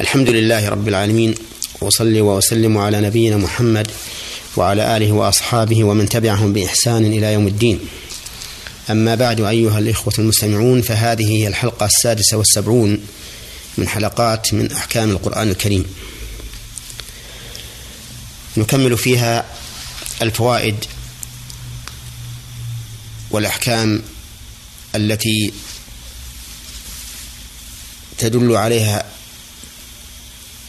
الحمد لله رب العالمين وصلي وسلم على نبينا محمد وعلى آله وأصحابه ومن تبعهم بإحسان إلى يوم الدين. أما بعد أيها الإخوة المستمعون فهذه هي الحلقة السادسة والسبعون من حلقات من أحكام القرآن الكريم. نكمل فيها الفوائد والأحكام التي تدل عليها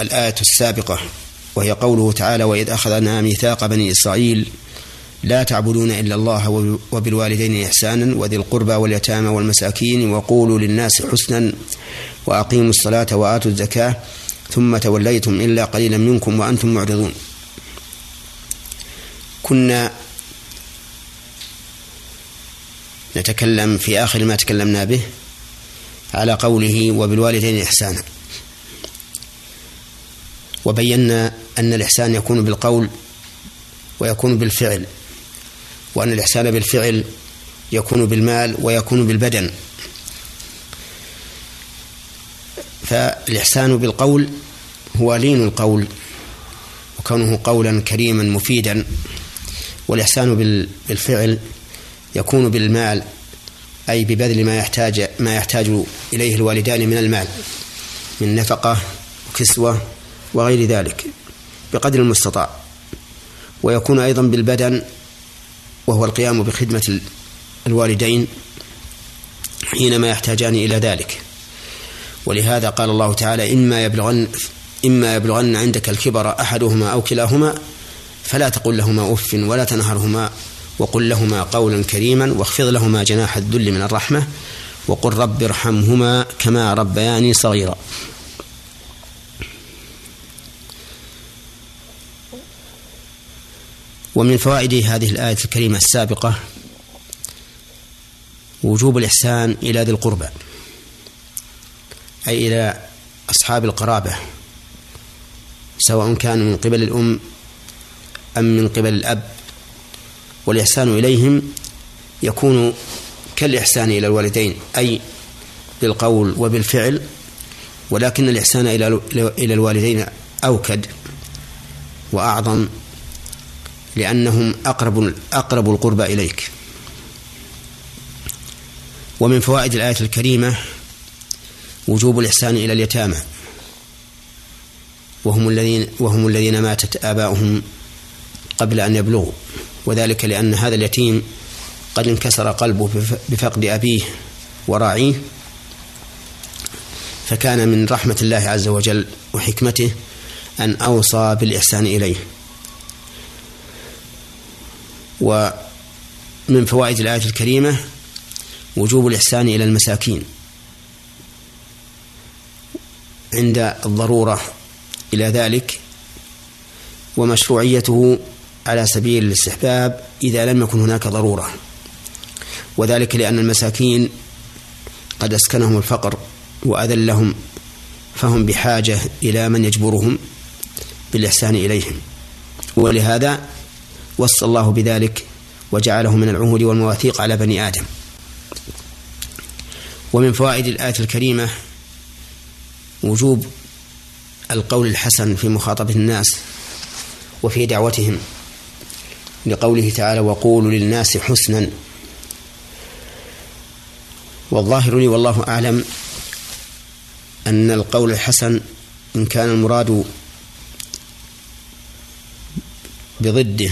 الآية السابقة وهي قوله تعالى وإذ أخذنا ميثاق بني إسرائيل لا تعبدون إلا الله وبالوالدين إحسانا وذي القربى واليتامى والمساكين وقولوا للناس حسنا وأقيموا الصلاة وآتوا الزكاة ثم توليتم إلا قليلا منكم وأنتم معرضون. كنا نتكلم في آخر ما تكلمنا به على قوله وبالوالدين إحسانا. وبينا أن الإحسان يكون بالقول ويكون بالفعل وأن الإحسان بالفعل يكون بالمال ويكون بالبدن. فالإحسان بالقول هو لين القول وكونه قولا كريما مفيدا. والإحسان بالفعل يكون بالمال أي ببذل ما يحتاج ما يحتاج إليه الوالدان من المال من نفقة وكسوة وغير ذلك بقدر المستطاع. ويكون أيضا بالبدن وهو القيام بخدمة الوالدين حينما يحتاجان إلى ذلك. ولهذا قال الله تعالى إما يبلغن إما يبلغن عندك الكبر أحدهما أو كلاهما فلا تقل لهما أف ولا تنهرهما وقل لهما قولا كريما واخفض لهما جناح الذل من الرحمة وقل رب ارحمهما كما ربياني صغيرا. ومن فوائد هذه الآية الكريمة السابقة وجوب الإحسان إلى ذي القربى أي إلى أصحاب القرابة سواء كانوا من قبل الأم أم من قبل الأب والإحسان إليهم يكون كالإحسان إلى الوالدين أي بالقول وبالفعل ولكن الإحسان إلى الوالدين أوكد وأعظم لأنهم أقرب أقرب القربى إليك. ومن فوائد الآية الكريمة وجوب الإحسان إلى اليتامى. وهم الذين وهم الذين ماتت آباؤهم قبل أن يبلغوا. وذلك لأن هذا اليتيم قد انكسر قلبه بفقد أبيه وراعيه. فكان من رحمة الله عز وجل وحكمته أن أوصى بالإحسان إليه. ومن فوائد الآية الكريمة وجوب الإحسان إلى المساكين عند الضرورة إلى ذلك ومشروعيته على سبيل الاستحباب إذا لم يكن هناك ضرورة. وذلك لأن المساكين قد أسكنهم الفقر وأذلهم فهم بحاجة إلى من يجبرهم بالإحسان إليهم. ولهذا وصى الله بذلك وجعله من العهود والمواثيق على بني آدم. ومن فوائد الآية الكريمة وجوب القول الحسن في مخاطبة الناس وفي دعوتهم لقوله تعالى وقولوا للناس حسنا والظاهر لي والله أعلم أن القول الحسن إن كان المراد بضده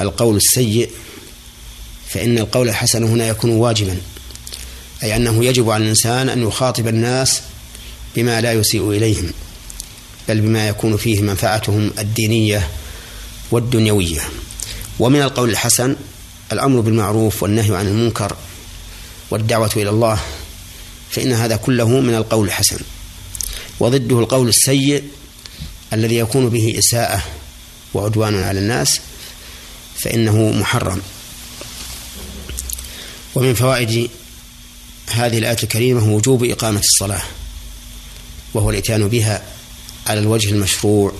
القول السيء فإن القول الحسن هنا يكون واجبا أي أنه يجب على الإنسان أن يخاطب الناس بما لا يسيء إليهم بل بما يكون فيه منفعتهم الدينية والدنيوية. ومن القول الحسن الأمر بالمعروف والنهي عن المنكر والدعوة إلى الله فإن هذا كله من القول الحسن. وضده القول السيء الذي يكون به إساءة وعدوان على الناس فإنه محرم. ومن فوائد هذه الآية الكريمة وجوب إقامة الصلاة وهو الإتيان بها على الوجه المشروع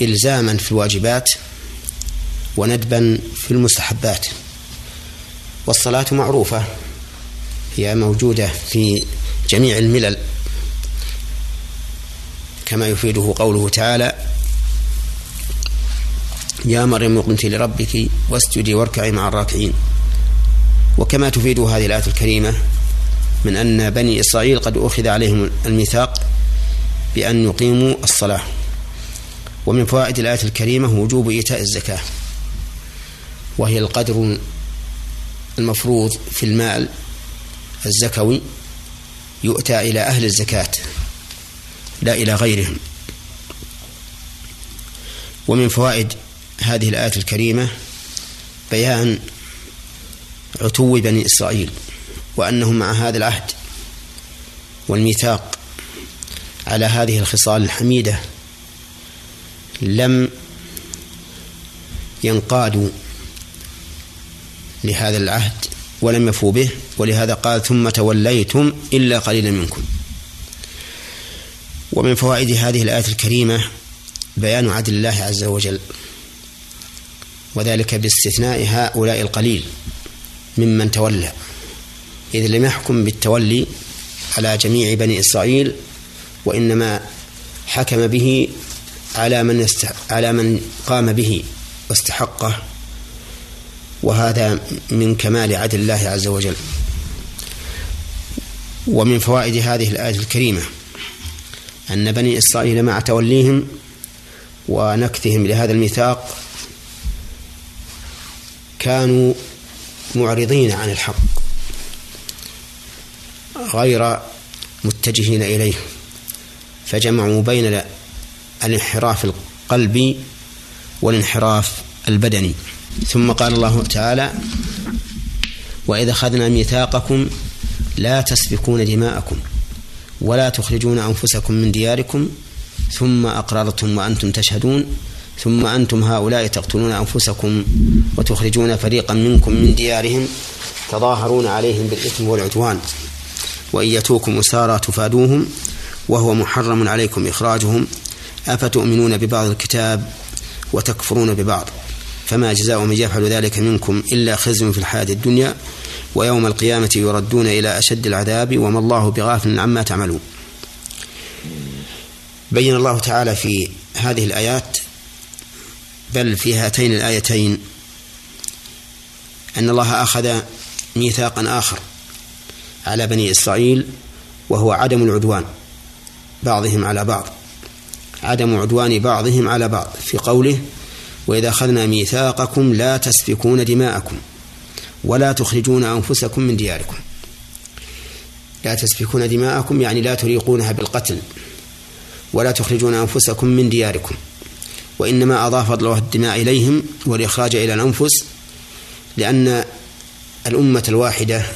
إلزاما في الواجبات وندبا في المستحبات. والصلاة معروفة هي موجودة في جميع الملل كما يفيده قوله تعالى يا مريم اقنتي لربك واسجدي واركعي مع الراكعين. وكما تفيد هذه الآية الكريمة من أن بني إسرائيل قد أخذ عليهم الميثاق بأن يقيموا الصلاة. ومن فوائد الآية الكريمة وجوب إيتاء الزكاة. وهي القدر المفروض في المال الزكوي يؤتى إلى أهل الزكاة لا إلى غيرهم. ومن فوائد هذه الآية الكريمة بيان عتو بني إسرائيل وأنهم مع هذا العهد والميثاق على هذه الخصال الحميدة لم ينقادوا لهذا العهد ولم يفوا به ولهذا قال ثم توليتم إلا قليلا منكم. ومن فوائد هذه الآية الكريمة بيان عدل الله عز وجل. وذلك باستثناء هؤلاء القليل ممن تولى إذ لم يحكم بالتولي على جميع بني إسرائيل وإنما حكم به على من. على من قام به واستحقه وهذا من كمال عدل الله عز وجل ومن فوائد هذه الآية الكريمة أن بني إسرائيل مع توليهم ونكثهم لهذا الميثاق كانوا معرضين عن الحق غير متجهين إليه فجمعوا بين الانحراف القلبي والانحراف البدني. ثم قال الله تعالى وإذا أخذنا ميثاقكم لا تسفكون دماءكم ولا تخرجون أنفسكم من دياركم ثم أقررتم وأنتم تشهدون ثم أنتم هؤلاء تقتلون أنفسكم وتخرجون فريقا منكم من ديارهم تظاهرون عليهم بالإثم والعدوان. وإن يتوكم أسارى تفادوهم وهو محرم عليكم إخراجهم. أفتؤمنون ببعض الكتاب وتكفرون ببعض. فما جزاء من يفعل ذلك منكم إلا خزي في الحياة الدنيا ويوم القيامة يردون إلى أشد العذاب وما الله بغافل عما تعملون. بين الله تعالى في هذه الآيات بل في هاتين الآيتين أن الله أخذ ميثاقا آخر على بني إسرائيل وهو عدم العدوان بعضهم على بعض عدم عدوان بعضهم على بعض في قوله وإذا أخذنا ميثاقكم لا تسفكون دماءكم ولا تخرجون أنفسكم من دياركم. لا تسفكون دماءكم يعني لا تريقونها بالقتل ولا تخرجون أنفسكم من دياركم. وإنما أضاف الله الدماء إليهم والإخراج إلى الأنفس لأن الأمة الواحدة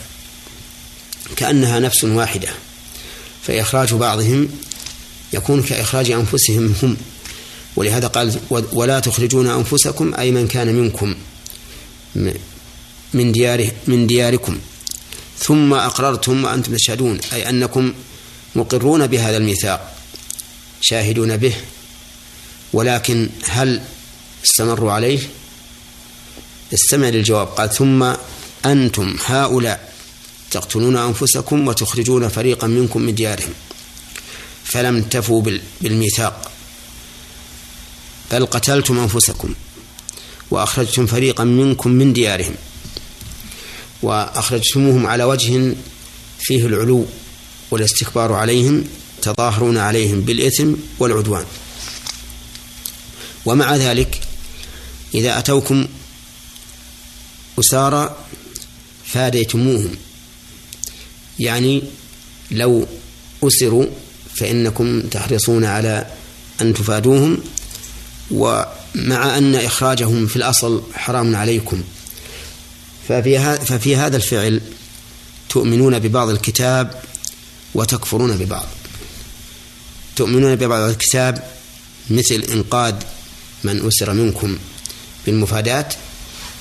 كأنها نفس واحدة فإخراج بعضهم يكون كإخراج أنفسهم هم. ولهذا قال ولا تخرجون أنفسكم أي من كان منكم من دياره من دياركم. ثم أقررتم وأنتم تشهدون أي أنكم مقرون بهذا الميثاق شاهدون به ولكن هل استمروا عليه؟ استمع للجواب. قال ثم أنتم هؤلاء تقتلون أنفسكم وتخرجون فريقا منكم من ديارهم فلم تفوا بالميثاق بل قتلتم أنفسكم وأخرجتم فريقا منكم من ديارهم وأخرجتموهم على وجه فيه العلو والاستكبار عليهم تظاهرون عليهم بالإثم والعدوان. ومع ذلك إذا أتوكم أسارى فاديتموهم. يعني لو أسروا فإنكم تحرصون على أن تفادوهم ومع أن إخراجهم في الأصل حرام عليكم. ففي, ففي هذا الفعل تؤمنون ببعض الكتاب وتكفرون ببعض. تؤمنون ببعض الكتاب مثل إنقاذ من أسر منكم بالمفادات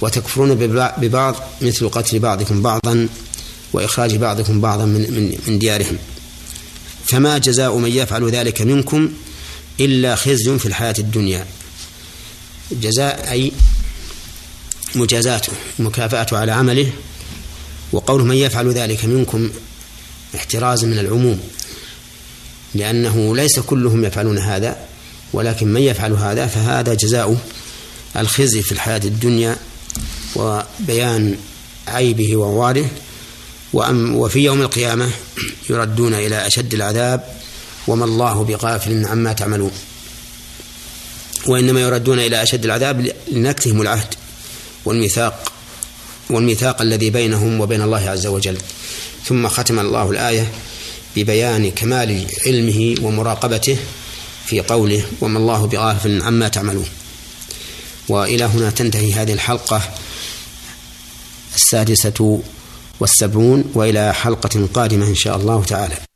وتكفرون ببعض مثل قتل بعضكم بعضا وإخراج بعضكم بعضا من, من, من ديارهم. فما جزاء من يفعل ذلك منكم إلا خزي في الحياة الدنيا. جزاء أي مجازاته مكافأته على عمله. وقوله من يفعل ذلك منكم احترازا من العموم لأنه ليس كلهم يفعلون هذا. ولكن من يفعل هذا فهذا جزاء الخزي في الحياة الدنيا وبيان عيبه وواله وفي يوم القيامة يردون إلى أشد العذاب وما الله بغافل عما تعملون. وإنما يردون إلى أشد العذاب لنكتهم العهد والميثاق والميثاق الذي بينهم وبين الله عز وجل. ثم ختم الله الآية ببيان كمال علمه ومراقبته في قوله وما الله بغافل عما تعملون وإلى هنا تنتهي هذه الحلقة السادسة والسبعون وإلى حلقة قادمة إن شاء الله تعالى.